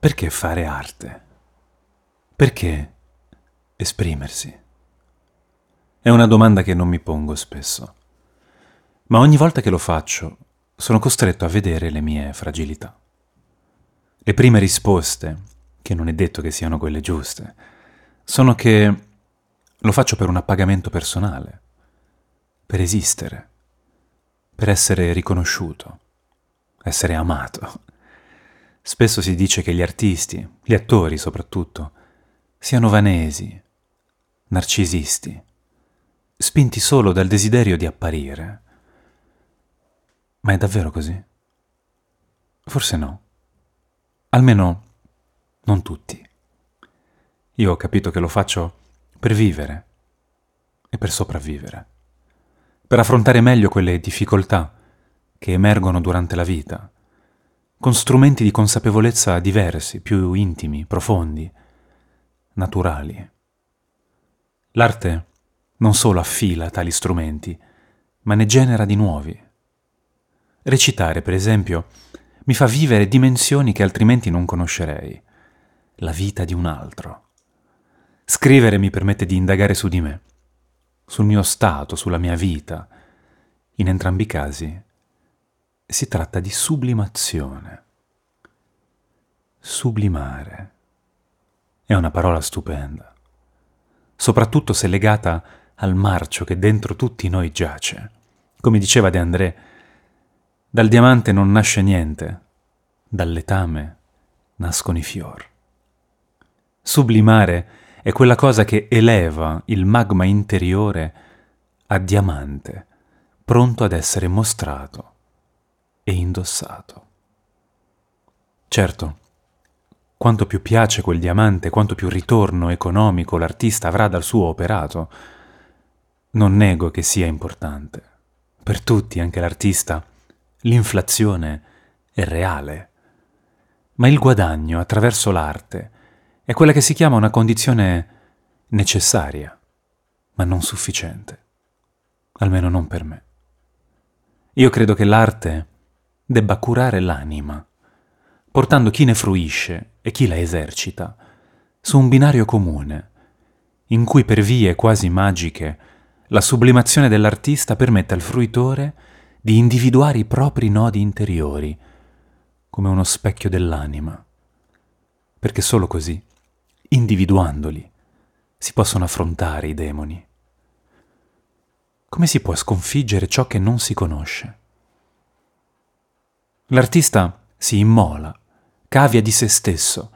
Perché fare arte? Perché esprimersi? È una domanda che non mi pongo spesso, ma ogni volta che lo faccio sono costretto a vedere le mie fragilità. Le prime risposte, che non è detto che siano quelle giuste, sono che lo faccio per un appagamento personale, per esistere, per essere riconosciuto, essere amato. Spesso si dice che gli artisti, gli attori soprattutto, siano vanesi, narcisisti, spinti solo dal desiderio di apparire. Ma è davvero così? Forse no. Almeno non tutti. Io ho capito che lo faccio per vivere e per sopravvivere, per affrontare meglio quelle difficoltà che emergono durante la vita con strumenti di consapevolezza diversi, più intimi, profondi, naturali. L'arte non solo affila tali strumenti, ma ne genera di nuovi. Recitare, per esempio, mi fa vivere dimensioni che altrimenti non conoscerei, la vita di un altro. Scrivere mi permette di indagare su di me, sul mio stato, sulla mia vita. In entrambi i casi si tratta di sublimazione. Sublimare è una parola stupenda, soprattutto se legata al marcio che dentro tutti noi giace. Come diceva De André, dal diamante non nasce niente, dal letame nascono i fior. Sublimare è quella cosa che eleva il magma interiore a diamante, pronto ad essere mostrato e indossato. Certo, quanto più piace quel diamante, quanto più ritorno economico l'artista avrà dal suo operato, non nego che sia importante. Per tutti, anche l'artista, l'inflazione è reale. Ma il guadagno attraverso l'arte è quella che si chiama una condizione necessaria, ma non sufficiente. Almeno non per me. Io credo che l'arte debba curare l'anima, portando chi ne fruisce e chi la esercita su un binario comune, in cui per vie quasi magiche la sublimazione dell'artista permette al fruitore di individuare i propri nodi interiori, come uno specchio dell'anima, perché solo così, individuandoli, si possono affrontare i demoni. Come si può sconfiggere ciò che non si conosce? L'artista si immola, cavia di se stesso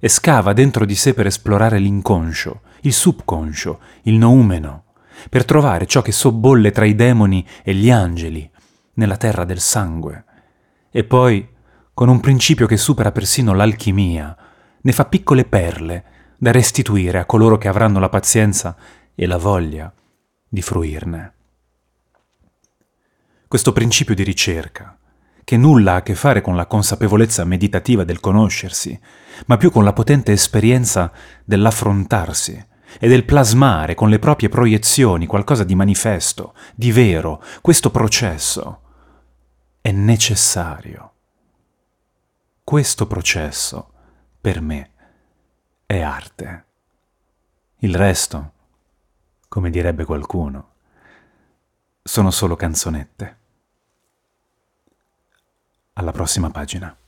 e scava dentro di sé per esplorare l'inconscio, il subconscio, il noumeno, per trovare ciò che sobbolle tra i demoni e gli angeli, nella terra del sangue. E poi, con un principio che supera persino l'alchimia, ne fa piccole perle da restituire a coloro che avranno la pazienza e la voglia di fruirne. Questo principio di ricerca, che nulla ha a che fare con la consapevolezza meditativa del conoscersi, ma più con la potente esperienza dell'affrontarsi e del plasmare con le proprie proiezioni qualcosa di manifesto, di vero, questo processo è necessario. Questo processo, per me, è arte. Il resto, come direbbe qualcuno, sono solo canzonette. Alla prossima pagina.